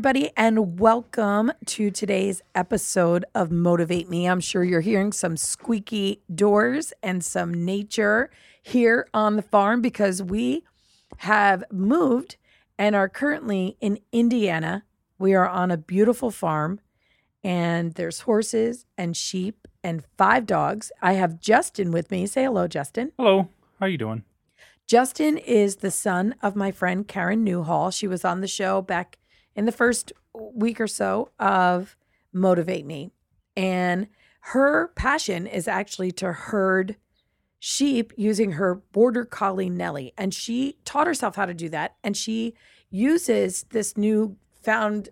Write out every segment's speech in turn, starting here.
Everybody, and welcome to today's episode of Motivate Me. I'm sure you're hearing some squeaky doors and some nature here on the farm because we have moved and are currently in Indiana. We are on a beautiful farm, and there's horses and sheep and five dogs. I have Justin with me. Say hello, Justin. Hello, how are you doing? Justin is the son of my friend Karen Newhall. She was on the show back in the first week or so of Motivate Me. And her passion is actually to herd sheep using her border collie Nellie. And she taught herself how to do that. And she uses this new found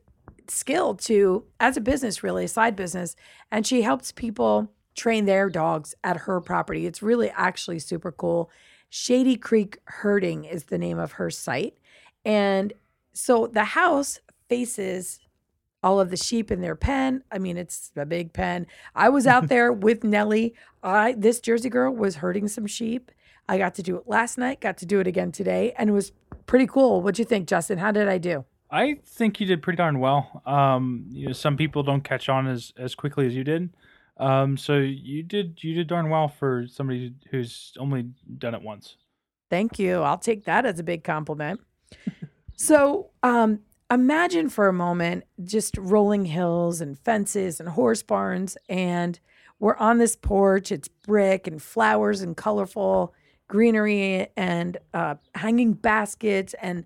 skill to, as a business, really, a side business. And she helps people train their dogs at her property. It's really actually super cool. Shady Creek Herding is the name of her site. And so the house faces all of the sheep in their pen. I mean, it's a big pen. I was out there with Nellie. I this Jersey girl was herding some sheep. I got to do it last night, got to do it again today, and it was pretty cool. What'd you think, Justin? How did I do? I think you did pretty darn well. Um, you know, some people don't catch on as as quickly as you did. Um, so you did you did darn well for somebody who's only done it once. Thank you. I'll take that as a big compliment. so, um, imagine for a moment just rolling hills and fences and horse barns, and we're on this porch. It's brick and flowers and colorful greenery and uh, hanging baskets. And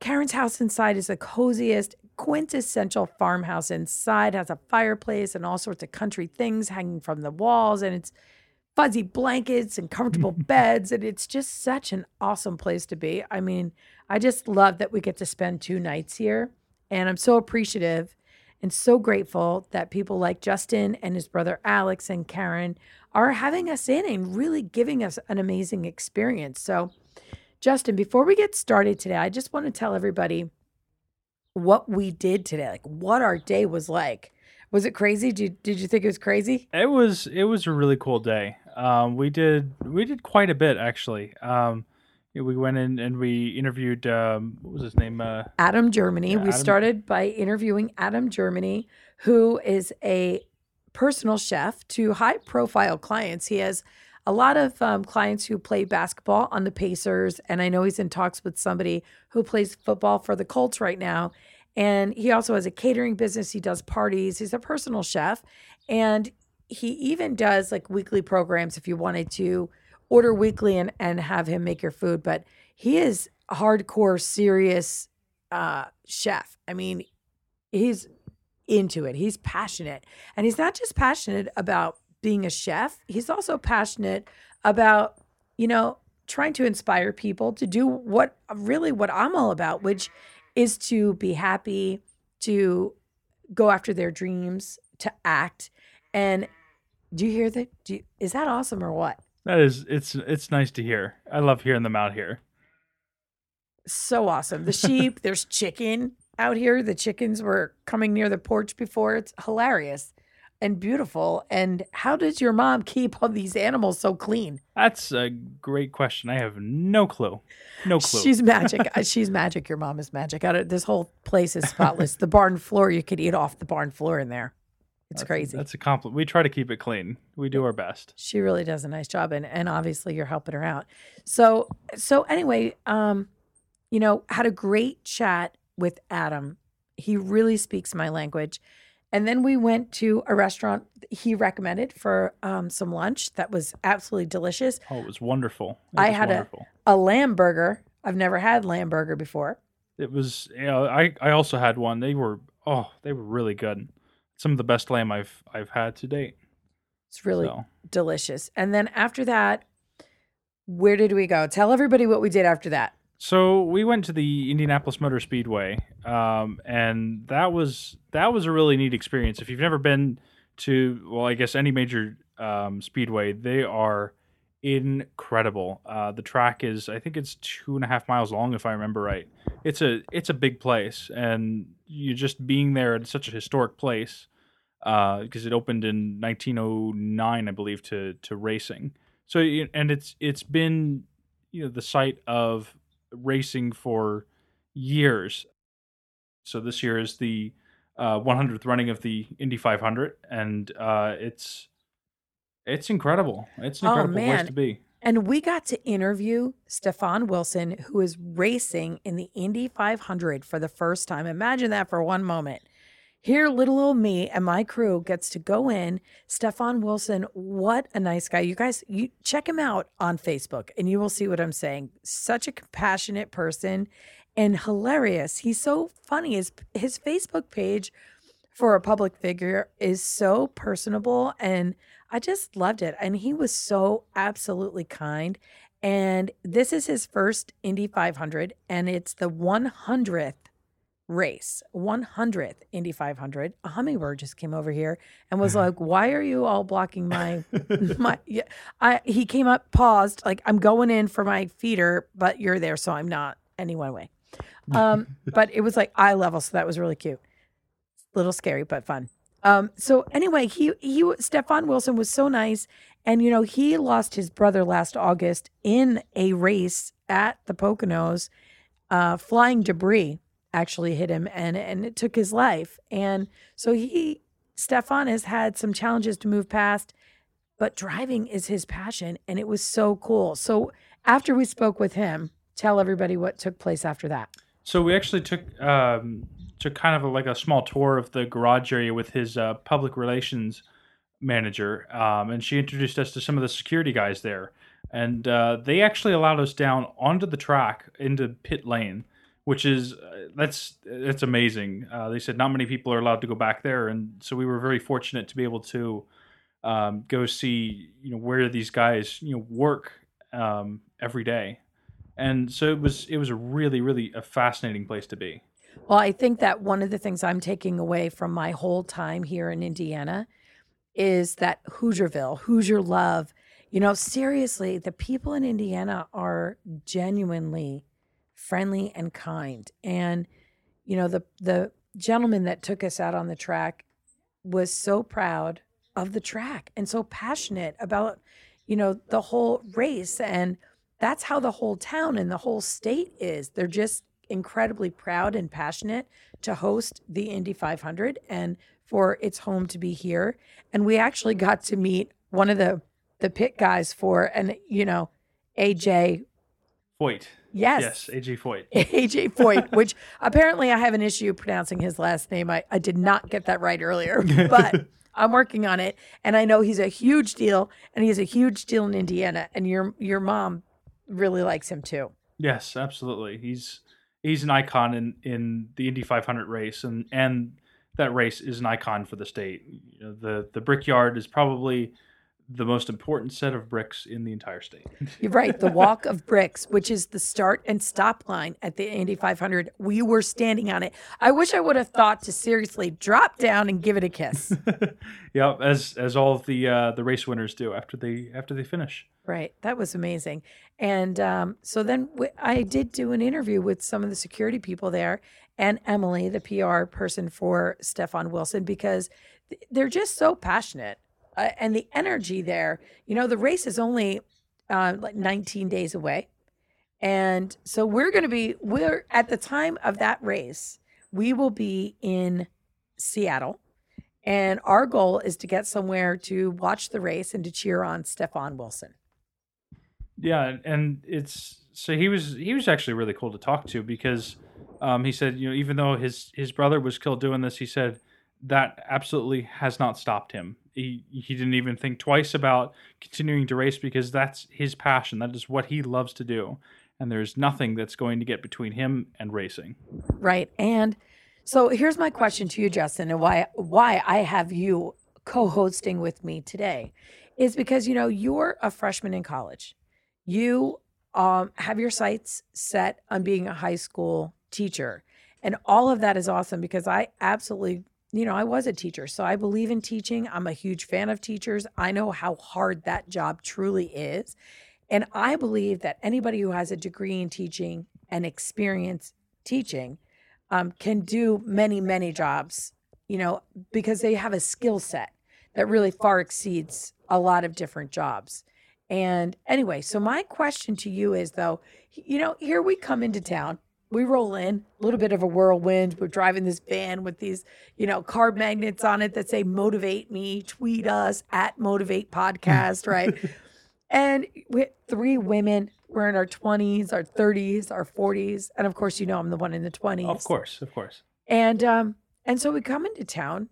Karen's house inside is the coziest, quintessential farmhouse. Inside has a fireplace and all sorts of country things hanging from the walls, and it's fuzzy blankets and comfortable beds. And it's just such an awesome place to be. I mean, I just love that we get to spend two nights here. And I'm so appreciative and so grateful that people like Justin and his brother Alex and Karen are having us in and really giving us an amazing experience. So, Justin, before we get started today, I just want to tell everybody what we did today, like what our day was like. Was it crazy? Did, did you think it was crazy? It was it was a really cool day. Um, we did we did quite a bit actually. Um, we went in and we interviewed um, what was his name? Uh, Adam Germany. Yeah, we Adam- started by interviewing Adam Germany, who is a personal chef to high profile clients. He has a lot of um, clients who play basketball on the Pacers, and I know he's in talks with somebody who plays football for the Colts right now. And he also has a catering business. He does parties. He's a personal chef, and he even does like weekly programs if you wanted to order weekly and and have him make your food. But he is hardcore, serious uh, chef. I mean, he's into it. He's passionate. And he's not just passionate about being a chef, he's also passionate about, you know, trying to inspire people to do what really what I'm all about, which is to be happy, to go after their dreams, to act. And do you hear that? Do you, is that awesome or what? that is it's it's nice to hear. I love hearing them out here. so awesome. The sheep, there's chicken out here. The chickens were coming near the porch before. It's hilarious and beautiful. And how does your mom keep all these animals so clean? That's a great question. I have no clue. No clue. She's magic. Uh, She's magic. Your mom is magic. This whole place is spotless. the barn floor, you could eat off the barn floor in there. It's That's- crazy. That's a compliment. We try to keep it clean. We do our best. she really does a nice job and and obviously you're helping her out so so anyway um you know had a great chat with adam he really speaks my language and then we went to a restaurant he recommended for um, some lunch that was absolutely delicious Oh, it was wonderful. It I was had a- wonderful. a lamb burger i've never had lamb burger before It was. You know, I I also had one. They were. Oh, they were really good. Some of the best lamb I've I've had to date. It's really So. delicious. And then after that, where did we go? Tell everybody what we did after that. So we went to the Indianapolis Motor Speedway, um, and that was that was a really neat experience. If you've never been to, well, I guess any major um, speedway, they are incredible. Uh, the track is, I think it's two and a half miles long, if I remember right. It's a it's a big place, and you're just being there at such a historic place because it opened in 1909, I believe, to to racing. So and it's it's been you know the site of racing for years. So this year is the uh, 100th running of the Indy 500, and uh, it's it's incredible. It's an Oh, incredible place to be. And we got to interview Stefan Wilson, who is racing in the Indy 500 for the first time. Imagine that for one moment. Here, little old me and my crew gets to go in. Stefan Wilson, what a nice guy. You guys, you check him out on Facebook and you will see what I'm saying. Such a compassionate person and hilarious. He's so funny. His his Facebook page for a public figure is so personable and I just loved it. And he was so absolutely kind. And this is his first Indy 500, and it's the 100th race, 100th Indy 500. A hummingbird just came over here and was like, "Why are you all blocking my my?" Yeah, I he came up, paused, like, "I'm going in for my feeder, but you're there, so I'm not." Went away. Um, but it was like eye level, so that was really cute. little scary, but fun. Um, so anyway, he he Stefan Wilson was so nice, and you know he lost his brother last August in a race at the Poconos. Uh, flying debris actually hit him, and and it took his life. And so he Stefan has had some challenges to move past, but driving is his passion, and it was so cool. So after we spoke with him, tell everybody what took place after that. So we actually took um, took kind of a, like a small tour of the garage area with his uh, public relations manager, um, and she introduced us to some of the security guys there, and uh, they actually allowed us down onto the track into pit lane, which is uh, that's that's amazing. Uh, they said not many people are allowed to go back there, and so we were very fortunate to be able to um, go see you know where these guys you know work um, every day and so it was it was a really really a fascinating place to be Well, I think that one of the things I'm taking away from my whole time here in Indiana is that Hoosierville, Hoosier love. You know, seriously, the people in Indiana are genuinely friendly and kind. And you know, the the gentleman that took us out on the track was so proud of the track and so passionate about you know the whole race and that's how the whole town and the whole state is. They're just incredibly proud and passionate to host the Indy 500 and for its home to be here. And we actually got to meet one of the the pit guys for and you know AJ Foyt yes, yes aj Foyt AJ Foyt, which apparently I have an issue pronouncing his last name. I, I did not get that right earlier, but I'm working on it. And I know he's a huge deal and he's a huge deal in Indiana. And your your mom really likes him too. yes absolutely he's he's an icon in in the indy 500 race and and that race is an icon for the state you know, the the brickyard is probably the most important set of bricks in the entire state You're right. The walk of bricks, which is the start and stop line at the Indy 500, we were standing on it. I wish I would have thought to seriously drop down and give it a kiss. yeah as as all of the uh the race winners do after they after they finish Right. That was amazing. And um, so then w- I did do an interview with some of the security people there and Emily, the PR person for Stefan Wilson, because th- they're just so passionate. Uh, and the energy there, you know, the race is only uh, like 19 days away. And so we're going to be, we're at the time of that race, we will be in Seattle. And our goal is to get somewhere to watch the race and to cheer on Stefan Wilson. Yeah, and- it's so he was he was actually really cool to talk to because um, he said you know even though his his brother was killed doing this, he said that absolutely has not stopped him. He he didn't even think twice about continuing to race because that's his passion. That is what he loves to do, and there's nothing that's going to get between him and racing. Right. And So here's my question to you, Justin, and why why I have you co-hosting with me today is because you know you're a freshman in college. You um, have your sights set on being a high school teacher, and all of that is awesome because I absolutely you know I was a teacher, so I believe in teaching. I'm a huge fan of teachers. I know how hard that job truly is, and I believe that anybody who has a degree in teaching and experience teaching um, can do many, many jobs, you know, because they have a skill set that really far exceeds a lot of different jobs. And anyway, so my question to you is though, you know, here we come into town. We roll in, a little bit of a whirlwind. We're driving this van with these, you know, card magnets on it that say motivate me, tweet us at motivate podcast, right? and we three women, we're in our 20s, our 30s, our 40s. And of course, you know, I'm the one in the 20s. Of course, of course. And um, and so we come into town,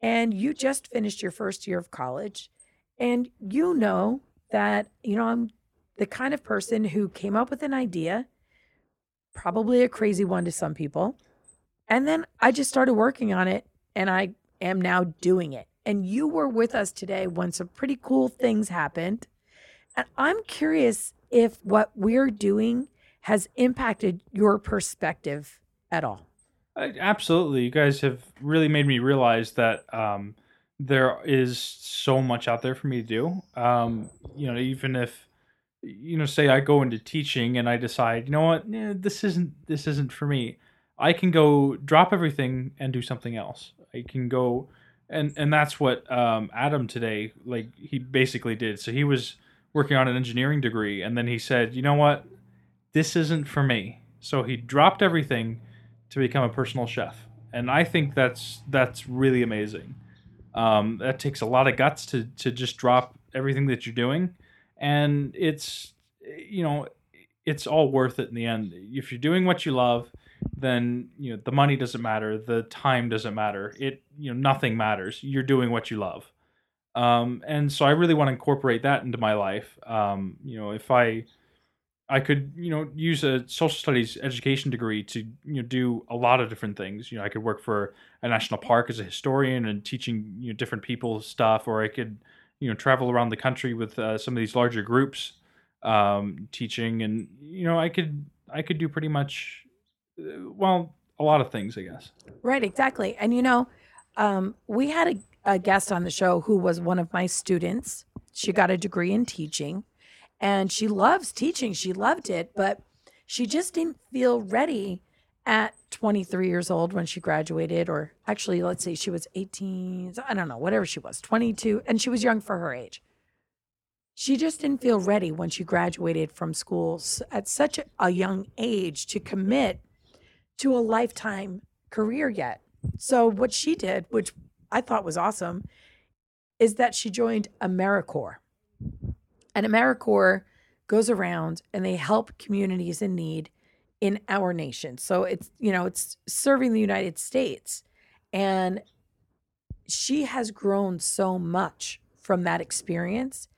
and you just finished your first year of college, and you know that you know I'm the kind of person who came up with an idea, probably a crazy one to some people, and then I just started working on it, and I am now doing it. And you were with us today when some pretty cool things happened, and I'm curious if what we're doing has impacted your perspective at all. Absolutely, you guys have really made me realize that um, there is so much out there for me to do. Um, you know, even if you know, say I go into teaching and I decide, you know what, eh, this isn't this isn't for me. I can go drop everything and do something else. I can go, and and that's what um, Adam today, like he basically did. So he was working on an engineering degree, and then he said, you know what, this isn't for me. So he dropped everything to become a personal chef, and I think that's that's really amazing. Um, that takes a lot of guts to to just drop everything that you're doing, and it's you know it's all worth it in the end. If you're doing what you love, then you know the money doesn't matter, the time doesn't matter. It you know nothing matters. You're doing what you love, um, and so I really want to incorporate that into my life. Um, you know, if I I could, you know, use a social studies education degree to, you know, do a lot of different things. You know, I could work for a national park as a historian and teaching, you know, different people stuff, or I could, you know, travel around the country with uh, some of these larger groups, um, teaching, and you know, I could, I could do pretty much, uh, well, a lot of things, I guess. Right, exactly. And you know, um, we had a, a guest on the show who was one of my students. She got a degree in teaching and she loves teaching. She loved it, but she just didn't feel ready at 23 years old when she graduated, or actually, let's say she was 18, I don't know, whatever she was, 22, and she was young for her age. She just didn't feel ready when she graduated from school at such a- young age to commit to a lifetime career yet. So, what she did, which I thought was awesome, is that she joined AmeriCorps. And AmeriCorps goes around and they help communities in need in our nation. So it's, you know, it's serving the United States. And she has grown so much from that experience.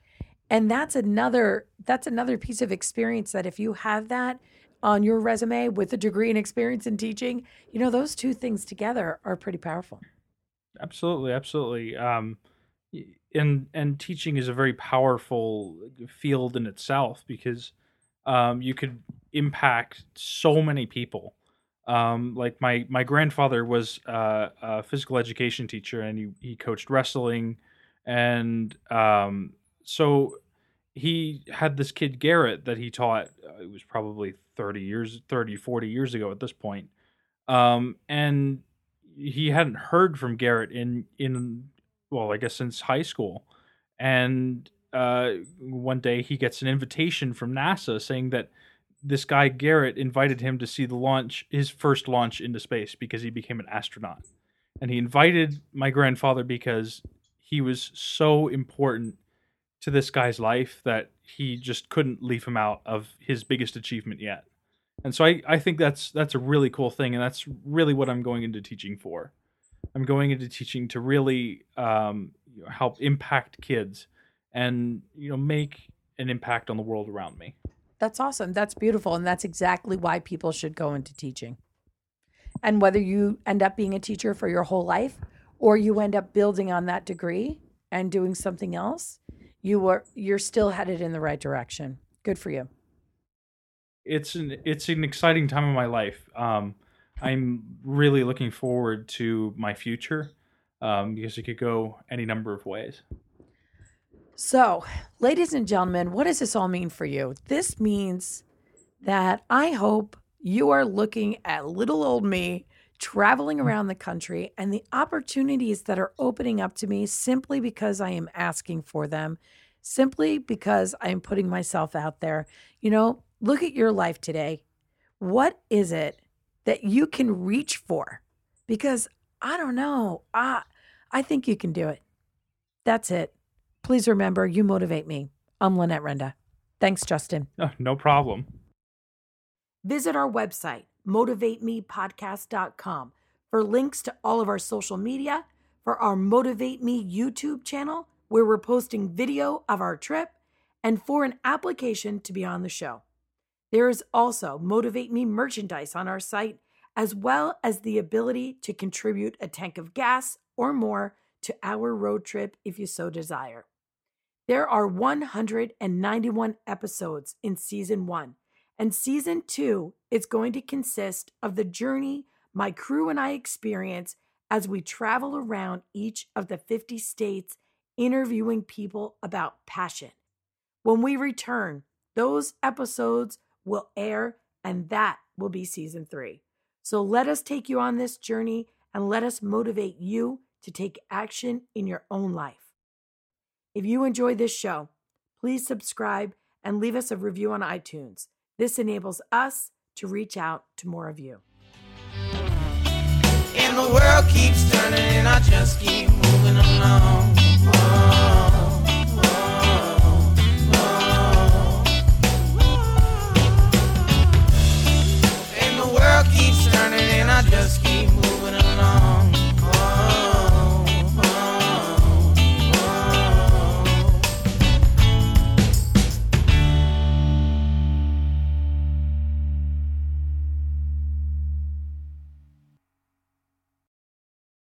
And that's another that's another piece of experience that if you have that on your resume with a degree and experience in teaching, you know, those two things together are pretty powerful. Absolutely, absolutely. Um, and and teaching is a very powerful field in itself because um, you could impact so many people. Um, like my my grandfather was uh, a physical education teacher, and he he coached wrestling, and um, so he had this kid Garrett that he taught. Uh, it was probably thirty years, 30, 40 years ago at this point. Um, and he hadn't heard from Garrett in in well, I guess since high school. And uh, one day he gets an invitation from NASA saying that this guy Garrett invited him to see the launch, his first launch into space, because he became an astronaut. And he invited my grandfather because he was so important to this guy's life that he just couldn't leave him out of his biggest achievement yet. And so I, I think that's that's a really cool thing, and that's really what I'm going into teaching for. I'm going into teaching to really um, help impact kids and you know make an impact on the world around me. That's awesome. That's beautiful. And that's exactly why people should go into teaching. And whether you end up being a teacher for your whole life or you end up building on that degree and doing something else, you are you're still headed in the right direction. Good for you. it's an it's an exciting time in my life. Um, I'm really looking forward to my future um, because it could go any number of ways. So, ladies and gentlemen, what does this all mean for you? This means that I hope you are looking at little old me traveling hmm. around the country and the opportunities that are opening up to me simply because I am asking for them, simply because I am putting myself out there. You know, look at your life today. What is it that you can reach for? Because I don't know. I, I think you can do it. That's it. Please remember, you motivate me. I'm Lynette Renda. Thanks, Justin. No problem. Visit our website, motivatemepodcast.com, for links to all of our social media, for our Motivate Me YouTube channel, where we're posting video of our trip, and for an application to be on the show. There is also Motivate Me merchandise on our site, as well as the ability to contribute a tank of gas or more to our road trip if you so desire. There are 191 episodes in season one, and season two is going to consist of the journey my crew and I experience as we travel around each of the 50 states interviewing people about passion. When we return, those episodes will air, and that will be season three. So let us take you on this journey and let us motivate you to take action in your own life. If you enjoy this show, please subscribe and leave us a review on iTunes. This enables us to reach out to more of you. And the world keeps turning and I just keep